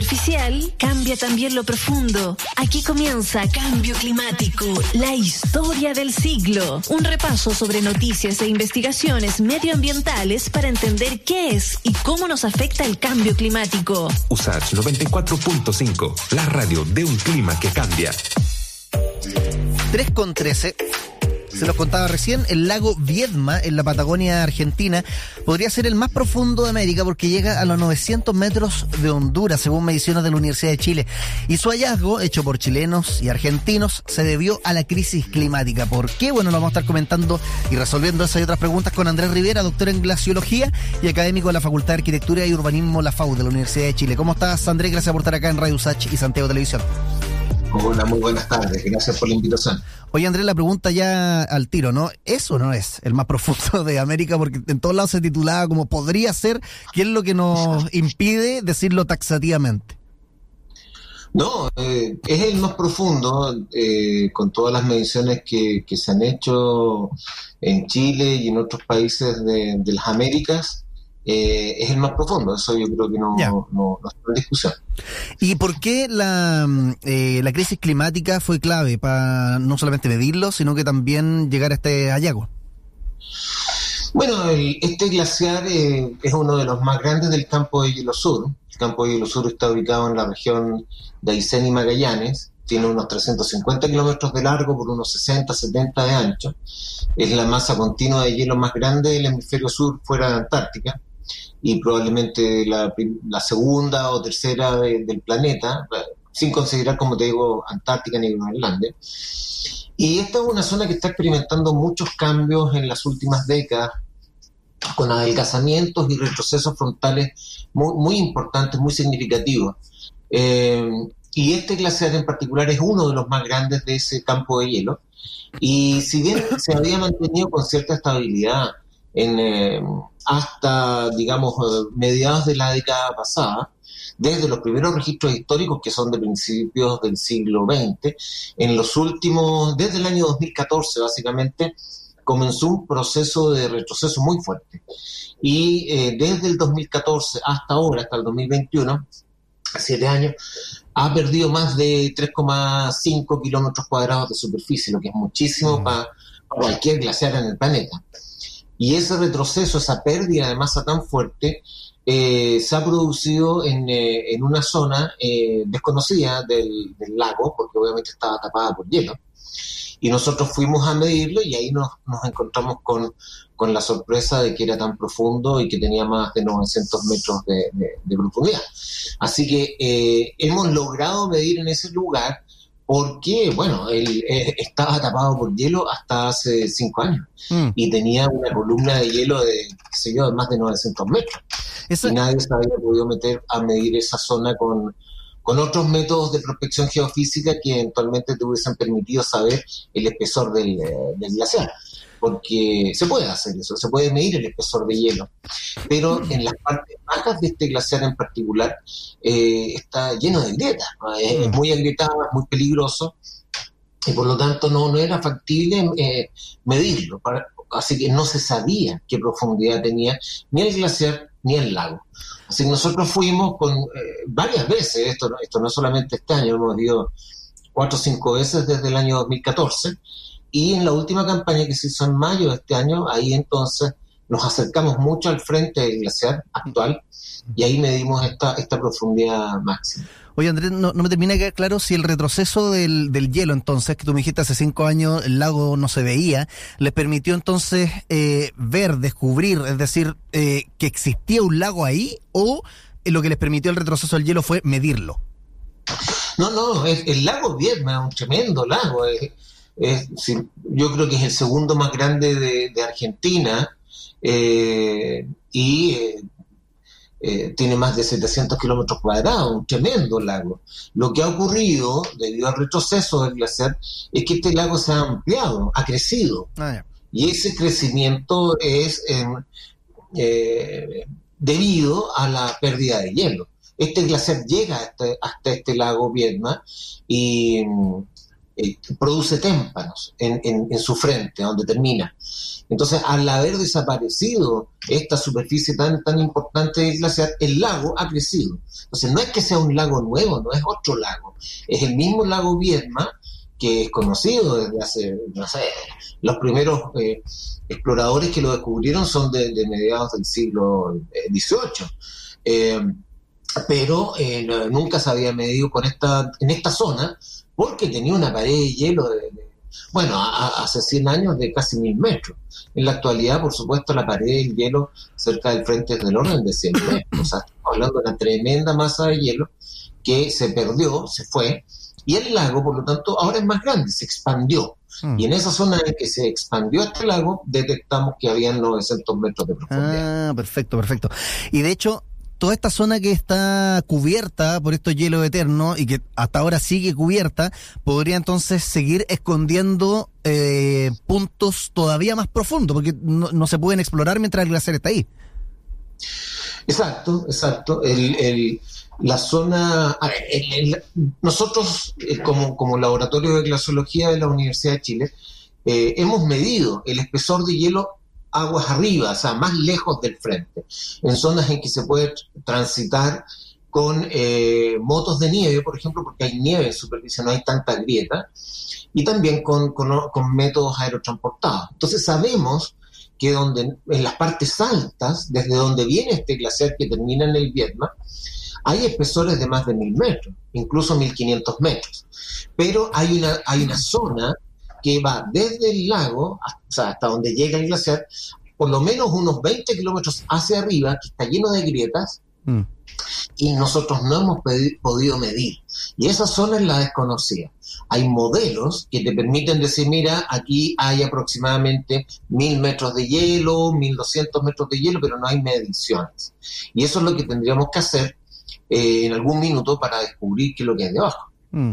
superficial, cambia también lo profundo. Aquí comienza Cambio Climático, la historia del siglo. Un repaso sobre noticias e investigaciones medioambientales para entender qué es y cómo nos afecta el cambio climático. USACH 94.5, la radio de un clima que cambia. 3 con 13 se los contaba recién, el lago Viedma, en la Patagonia Argentina, podría ser el más profundo de América porque llega a los 900 metros de Honduras, según mediciones de la Universidad de Chile. Y su hallazgo, hecho por chilenos y argentinos, se debió a la crisis climática. ¿Por qué? Bueno, lo vamos a estar comentando y resolviendo esas y otras preguntas con Andrés Rivera, doctor en glaciología y académico de la Facultad de Arquitectura y Urbanismo La FAU de la Universidad de Chile. ¿Cómo estás, Andrés? Gracias por estar acá en Radio Usach y Santiago Televisión. Hola, muy buenas tardes. Gracias por la invitación. Oye, Andrés, la pregunta ya al tiro, ¿no? ¿Eso no es el más profundo de América? Porque en todos lados se titulaba como podría ser. ¿Qué es lo que nos impide decirlo taxativamente? No, eh, es el más profundo, eh, con todas las mediciones que, se han hecho en Chile y en otros países de las Américas. Eh, es el más profundo. Eso yo creo que no, no, está en discusión. ¿Y por qué la, eh, la crisis climática fue clave para no solamente medirlo, sino que también llegar a este hallazgo? Bueno, este glaciar eh, es uno de los más grandes del campo de hielo sur. El campo de hielo sur está ubicado en la región de Aysén y Magallanes. Tiene unos 350 kilómetros de largo por unos 60, 70 de ancho. Es la masa continua de hielo más grande del hemisferio sur fuera de Antártica y probablemente la, segunda o tercera del planeta, sin considerar, como te digo, Antártica ni Groenlandia. Y esta es una zona que está experimentando muchos cambios en las últimas décadas, con adelgazamientos y retrocesos frontales muy, muy importantes, muy significativos. Eh, y este glaciar en particular es uno de los más grandes de ese campo de hielo. Y si bien se había mantenido con cierta estabilidad en, eh, hasta, digamos, eh, mediados de la década pasada, desde los primeros registros históricos que son de principios del siglo XX, en los últimos, desde el año 2014 básicamente, comenzó un proceso de retroceso muy fuerte. Y eh, desde el 2014 hasta ahora, hasta el 2021, siete años, ha perdido más de 3,5 kilómetros cuadrados de superficie, lo que es muchísimo mm. para cualquier glaciar en el planeta. Y ese retroceso, esa pérdida de masa tan fuerte, eh, se ha producido en, eh, una zona eh, desconocida del, lago, porque obviamente estaba tapada por hielo. Y nosotros fuimos a medirlo y ahí nos, encontramos con, la sorpresa de que era tan profundo y que tenía más de 900 metros de profundidad. Así que hemos logrado medir en ese lugar porque, bueno, él eh, estaba tapado por hielo hasta hace cinco años mm. y tenía una columna de hielo de, qué sé yo, de más de 900 metros. Y nadie se había podido meter a medir esa zona con, otros métodos de prospección geofísica que eventualmente te hubiesen permitido saber el espesor del, eh, del glaciar porque se puede hacer eso, se puede medir el espesor de hielo, pero en las partes bajas de este glaciar en particular eh, está lleno de grietas, es, mm. muy agrietado, es muy peligroso, y por lo tanto no, no era factible eh, medirlo, así que no se sabía qué profundidad tenía ni el glaciar ni el lago. Así que nosotros fuimos con eh, varias veces, esto, esto no solamente este año, hemos ido cuatro o cinco veces desde el año 2014, y en la última campaña que se hizo en mayo de este año, ahí entonces nos acercamos mucho al frente del glaciar actual y ahí medimos esta, esta profundidad máxima. Oye, Andrés, no, me termina de quedar claro si el retroceso del, del, hielo, entonces, que tú me dijiste hace cinco años, el lago no se veía, les permitió entonces eh, ver, descubrir, es decir, eh, que existía un lago ahí, o eh, lo que les permitió el retroceso del hielo fue medirlo. No, no, el, lago Viedma es un tremendo lago yo creo que es el segundo más grande de, Argentina eh, y eh, eh, tiene más de 700 kilómetros cuadrados, un tremendo lago. Lo que ha ocurrido debido al retroceso del glaciar es que este lago se ha ampliado, ha crecido. Ah, y ese crecimiento es debido a la pérdida de hielo. Este glaciar llega hasta, hasta este lago Viedma y eh, produce témpanos en, su frente, donde termina. Entonces, al haber desaparecido esta superficie tan, tan importante del glaciar, el lago ha crecido. Entonces, no es que sea un lago nuevo, no es otro lago, es el mismo lago Viedma que es conocido desde hace, no sé, los primeros eh, exploradores que lo descubrieron son de, mediados del siglo XVIII. Eh, pero nunca se había medido con esta, en esta zona porque tenía una pared de hielo de, bueno, hace 100 años de casi mil metros. En la actualidad, por supuesto, la pared de hielo cerca del frente es del orden de 100 metros. O sea, estamos hablando de una tremenda masa de hielo que se perdió, se fue, y el lago, por lo tanto, ahora es más grande, se expandió. Mm. Y en esa zona en que se expandió este lago, detectamos que había 900 metros de profundidad. Ah, perfecto, perfecto. Y de hecho, toda esta zona que está cubierta por estos hielos eternos y que hasta ahora sigue cubierta, podría entonces seguir escondiendo eh, puntos todavía más profundos, porque no, se pueden explorar mientras el glaciar está ahí. Exacto, exacto. la zona. nosotros, eh, como, como laboratorio de glaciología de la Universidad de Chile, eh, hemos medido el espesor de hielo aguas arriba, o sea, más lejos del frente, en zonas en que se puede transitar con eh, motos de nieve, por ejemplo, porque hay nieve en superficie, no hay tanta grieta, y también con, con, métodos aerotransportados. Entonces sabemos que donde, en las partes altas, desde donde viene este glaciar que termina en el Vietnam, hay espesores de más de mil metros, incluso 1500 metros. Pero hay una, hay una zona que va desde el lago hasta donde llega el glaciar, por lo menos unos 20 kilómetros hacia arriba, que está lleno de grietas, mm. y nosotros no hemos podido medir. Y esa zona es la desconocida. Hay modelos que te permiten decir, mira, aquí hay aproximadamente mil metros de hielo, 1200 metros de hielo, pero no hay mediciones. Y eso es lo que tendríamos que hacer eh, en algún minuto para descubrir qué es lo que hay debajo. Mm.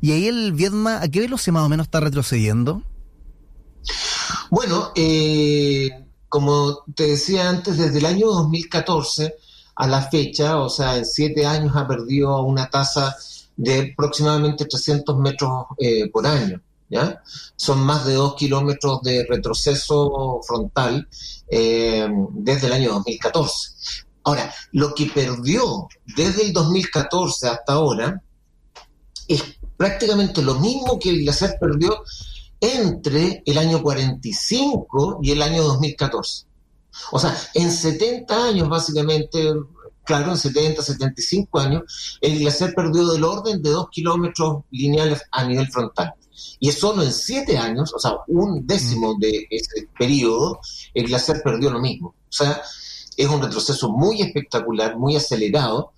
¿Y ahí el Vietma, a qué velocidad más o menos está retrocediendo? Bueno, eh, como te decía antes, desde el año 2014 a la fecha, o sea, en siete años ha perdido una tasa de aproximadamente 300 metros eh, por año. ¿Ya? Son más de dos kilómetros de retroceso frontal eh, desde el año 2014. Ahora, lo que perdió desde el 2014 hasta ahora es prácticamente lo mismo que el glaciar perdió entre el año 45 y el año 2014. O sea, en 70 años básicamente, claro, en 70, 75 años, el glaciar perdió del orden de 2 kilómetros lineales a nivel frontal. Y es solo en 7 años, o sea, un décimo mm. de ese periodo, el glaciar perdió lo mismo. O sea, es un retroceso muy espectacular, muy acelerado,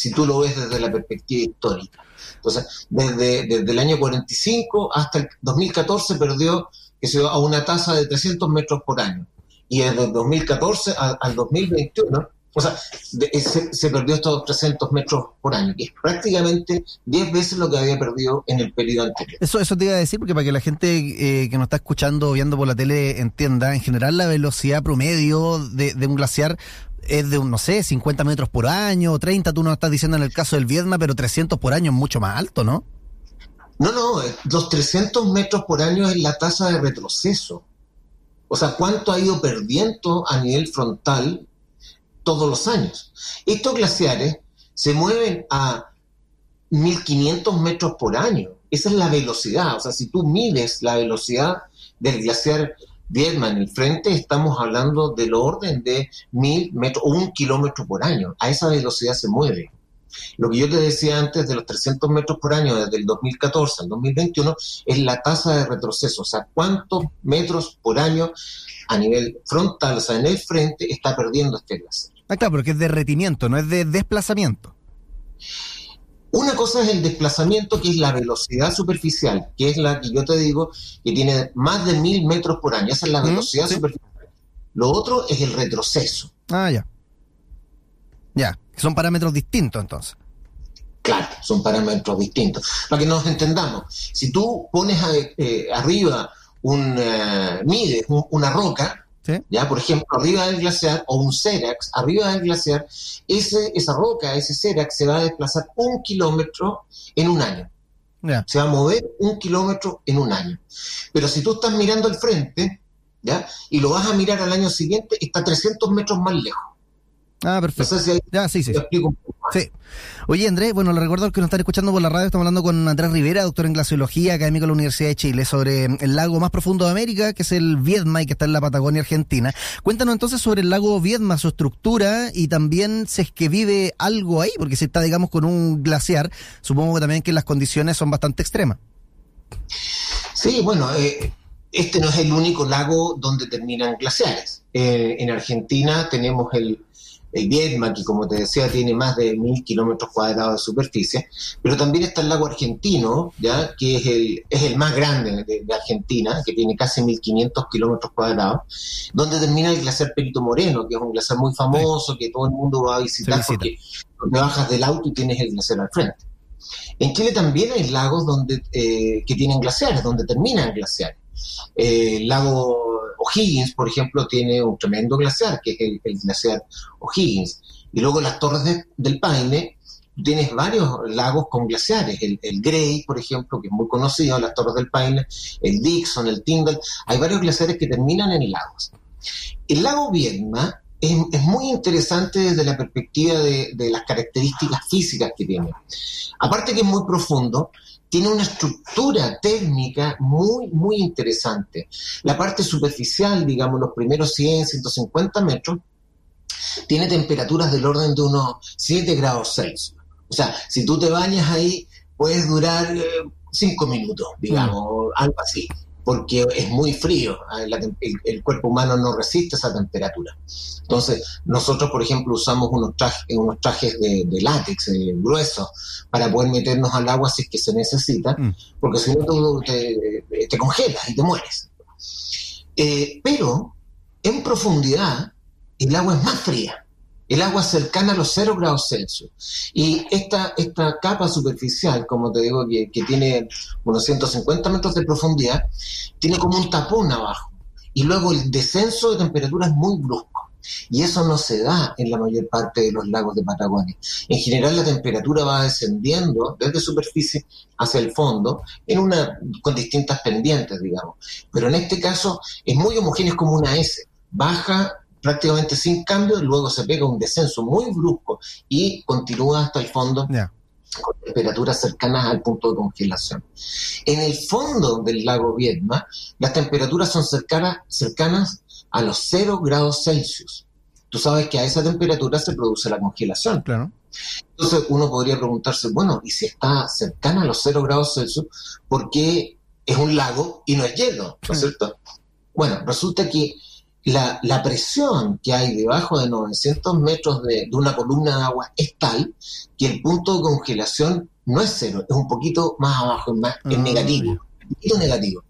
si tú lo ves desde la perspectiva histórica. Entonces, desde, desde el año 45 hasta el 2014 perdió que se a una tasa de 300 metros por año. Y desde el 2014 al, 2021, o sea, se, perdió estos 300 metros por año, que es prácticamente 10 veces lo que había perdido en el periodo anterior. Eso, eso te iba a decir, porque para que la gente eh, que nos está escuchando o viendo por la tele entienda, en general la velocidad promedio de, de un glaciar es de, no sé, 50 metros por año, 30, tú no estás diciendo en el caso del Viedma, pero 300 por año es mucho más alto, ¿no? No, no, eh, los 300 metros por año es la tasa de retroceso. O sea, cuánto ha ido perdiendo a nivel frontal todos los años. Estos glaciares se mueven a 1500 metros por año. Esa es la velocidad. O sea, si tú mides la velocidad del glaciar Viedma en el frente estamos hablando del orden de mil metros o un kilómetro por año. A esa velocidad se mueve. Lo que yo te decía antes de los 300 metros por año desde el 2014 al 2021 es la tasa de retroceso, o sea, cuántos metros por año a nivel frontal, o sea, en el frente, está perdiendo este glaciar. Ah, claro, porque es derretimiento, no es de desplazamiento. Una cosa es el desplazamiento, que es la velocidad superficial, que es la que yo te digo que tiene más de mil metros por año. Esa es la velocidad superficial. Lo otro es el retroceso. Ah, ya. Ya, son parámetros distintos entonces. Claro, son parámetros distintos. Para que nos entendamos, si tú pones eh, arriba un, uh, mides una roca, ya, por ejemplo, arriba del glaciar o un Cerax, arriba del glaciar, ese, esa roca, ese Cerax se va a desplazar un kilómetro en un año. Se va a mover un kilómetro en un año. Pero si tú estás mirando al frente, ¿ya? Y lo vas a mirar al año siguiente, está 300 metros más lejos. Ah, perfecto. ya, sí, sí. Sí. Oye, Andrés, bueno, le recuerdo que nos están escuchando por la radio, estamos hablando con Andrés Rivera, doctor en glaciología, académico de la Universidad de Chile, sobre el lago más profundo de América, que es el Viedma y que está en la Patagonia Argentina. Cuéntanos entonces sobre el lago Viedma, su estructura y también si es que vive algo ahí, porque si está, digamos, con un glaciar, supongo que también que las condiciones son bastante extremas. Sí, bueno, eh, este no es el único lago donde terminan glaciares. Eh, en Argentina tenemos el el Viedma, que como te decía tiene más de mil kilómetros cuadrados de superficie, pero también está el lago argentino, ya que es el, es el más grande de, Argentina, que tiene casi 1500 kilómetros cuadrados, donde termina el glaciar Perito Moreno, que es un glaciar muy famoso, que todo el mundo va a visitar porque te bajas del auto y tienes el glaciar al frente. En Chile también hay lagos donde, eh, que tienen glaciares, donde terminan glaciares. Eh, el lago O'Higgins, por ejemplo, tiene un tremendo glaciar, que es el, glaciar O'Higgins. Y luego las torres del Paine, tienes varios lagos con glaciares, el, Grey, por ejemplo, que es muy conocido, las Torres del Paine, el Dixon, el Tyndall, hay varios glaciares que terminan en lagos. El lago Viedma es, muy interesante desde la perspectiva de, las características físicas que tiene. Aparte que es muy profundo, tiene una estructura térmica muy, muy interesante. La parte superficial, digamos, los primeros 100, 150 metros, tiene temperaturas del orden de unos 7 grados Celsius. O sea, si tú te bañas ahí, puedes durar 5 eh, minutos, digamos, mm. algo así porque es muy frío, ah, el, cuerpo humano no resiste esa temperatura. Entonces, nosotros, por ejemplo, usamos unos trajes, unos trajes de, látex eh, gruesos para poder meternos al agua si es que se necesita, mm. porque si no tú te, te, congelas y te mueres. Eh, pero en profundidad el agua es más fría el agua cercana a los 0 grados Celsius. Y esta, esta capa superficial, como te digo, que, tiene unos 150 metros de profundidad, tiene como un tapón abajo. Y luego el descenso de temperatura es muy brusco. Y eso no se da en la mayor parte de los lagos de Patagonia. En general la temperatura va descendiendo desde superficie hacia el fondo con distintas pendientes, digamos. Pero en este caso es muy homogéneo, es como una S. Baja prácticamente sin cambio, y luego se pega un descenso muy brusco y continúa hasta el fondo con temperaturas cercanas al punto de congelación. En el fondo del lago Viedma, las temperaturas son cercanas, cercanas a los 0 grados Celsius. Tú sabes que a esa temperatura se produce la congelación. Claro. Entonces uno podría preguntarse, bueno, ¿y si está cercana a los 0 grados Celsius, por qué es un lago y no es hielo? ¿No es cierto? Bueno, resulta que la, la, presión que hay debajo de 900 metros de, una columna de agua es tal que el punto de congelación no es cero, es un poquito más abajo, es, más, ah, negativo, un poquito negativo.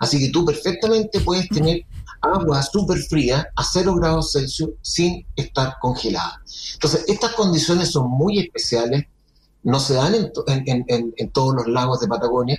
Así que tú perfectamente puedes tener agua súper fría a 0 grados Celsius sin estar congelada. Entonces, estas condiciones son muy especiales, no se dan en, en, en, todos los lagos de Patagonia,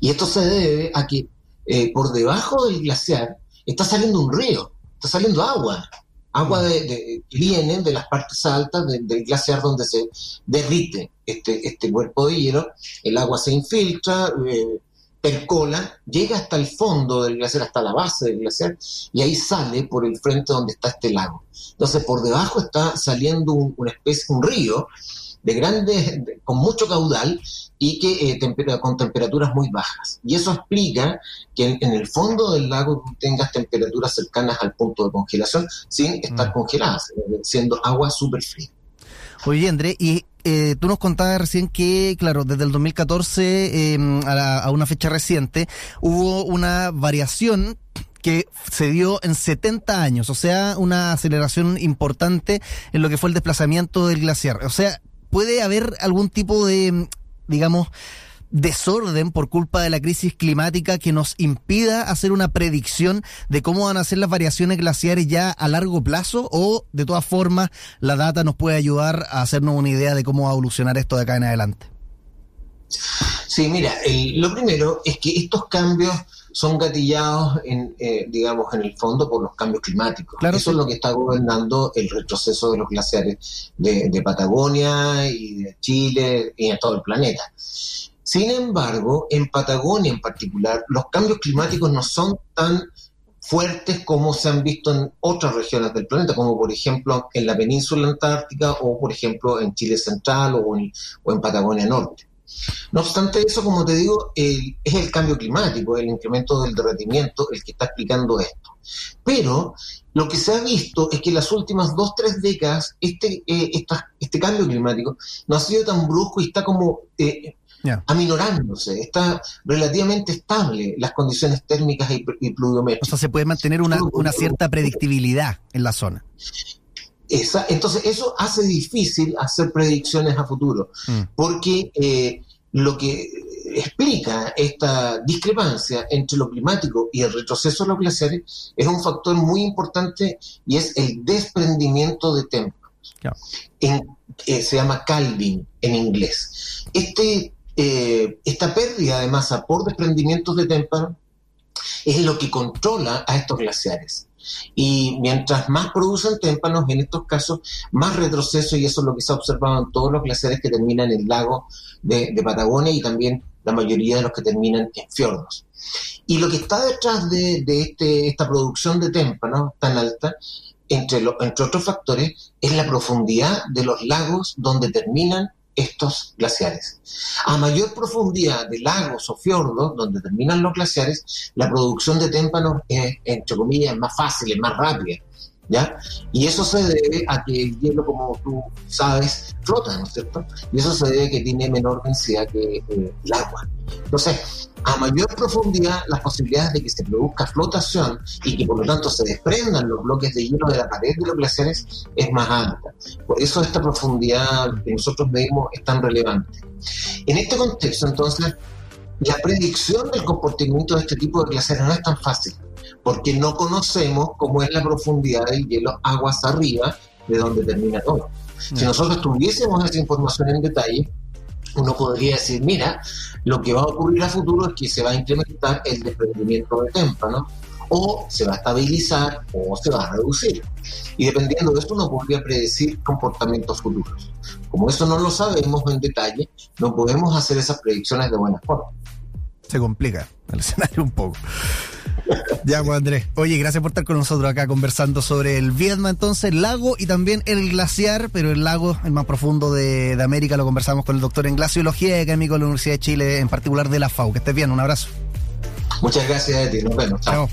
y esto se debe a que eh, por debajo del glaciar está saliendo un río, está saliendo agua, agua de, que viene de las partes altas del glaciar donde se derrite este, este cuerpo de hielo, el agua se infiltra, eh, percola, llega hasta el fondo del glaciar, hasta la base del glaciar, y ahí sale por el frente donde está este lago. Entonces, por debajo está saliendo una especie, un río, de grandes, con mucho caudal y que eh, con temperaturas muy bajas. Y eso explica que en, el fondo del lago tengas temperaturas cercanas al punto de congelación sin estar mm. congeladas, eh, siendo agua súper fría. Oye, André, y eh, tú nos contabas recién que, claro, desde el 2014 em, a, a, una fecha reciente hubo una variación que se dio en 70 años, o sea, una aceleración importante en lo que fue el desplazamiento del glaciar. O sea, puede haber algún tipo de, digamos, desorden por culpa de la crisis climática que nos impida hacer una predicción de cómo van a ser las variaciones glaciares ya a largo plazo o de todas formas la data nos puede ayudar a hacernos una idea de cómo va a evolucionar esto de acá en adelante? Sí, mira, lo primero es que estos cambios son gatillados, en, eh, digamos, en el fondo por los cambios climáticos. Eso es lo que está gobernando el retroceso de los glaciares de, Patagonia y de Chile y en todo el planeta. Sin embargo, en Patagonia en particular, los cambios climáticos no son tan fuertes como se han visto en otras regiones del planeta, como por ejemplo en la península antártica o por ejemplo en Chile central o en, o en Patagonia norte. No obstante eso, como te digo, es el cambio climático, el incremento del derretimiento el que está explicando esto. Pero lo que se ha visto es que en las últimas dos, tres décadas este, eh, este cambio climático no ha sido tan brusco y está como eh, aminorándose, está relativamente estable las condiciones térmicas y, pluviométricas. O sea, se puede mantener una, cierta predictibilidad en la zona. Esa, entonces, eso hace difícil hacer predicciones a futuro, mm. porque eh, lo que explica esta discrepancia entre lo climático y el retroceso de los glaciares es un factor muy importante y es el desprendimiento de témpanos. Eh, se llama calving en inglés. Este, eh, esta pérdida de masa por desprendimientos de témpano es lo que controla a estos glaciares. Y mientras más producen témpanos, en estos casos, más retroceso, y eso es lo que se ha observado en todos los glaciares que terminan en el lago de, Patagonia y también la mayoría de los que terminan en fiordos. Y lo que está detrás de, este, esta producción de témpanos tan alta, entre, entre otros factores, es la profundidad de los lagos donde terminan estos glaciares. A mayor profundidad de lagos o fiordos, donde terminan los glaciares, la producción de témpanos es, entre comillas, más fácil, es más rápida. ¿Ya? Y eso se debe a que el hielo, como tú sabes, flota, ¿no es cierto? Y eso se debe a que tiene menor densidad que eh, el agua. Entonces, a mayor profundidad, las posibilidades de que se produzca flotación y que por lo tanto se desprendan los bloques de hielo de la pared de los glaciares es más alta. Por eso esta profundidad que nosotros medimos es tan relevante. En este contexto, entonces, la predicción del comportamiento de este tipo de glaciares no es tan fácil, porque no conocemos cómo es la profundidad del hielo aguas arriba de donde termina todo. Si nosotros tuviésemos esa información en detalle, uno podría decir, mira, lo que va a ocurrir a futuro es que se va a incrementar el desprendimiento de témpano, o se va a estabilizar o se va a reducir. Y dependiendo de esto uno podría predecir comportamientos futuros. Como eso no lo sabemos en detalle, no podemos hacer esas predicciones de buena forma. Se complica el escenario un poco. Ya, pues Andrés. Oye, gracias por estar con nosotros acá conversando sobre el Vietnam, entonces, el lago y también el glaciar, pero el lago, el más profundo de, América, lo conversamos con el doctor en glaciología y químico de la Universidad de Chile, en particular de la FAU. Que estés bien, un abrazo. Muchas gracias a ti, nos vemos. Chao.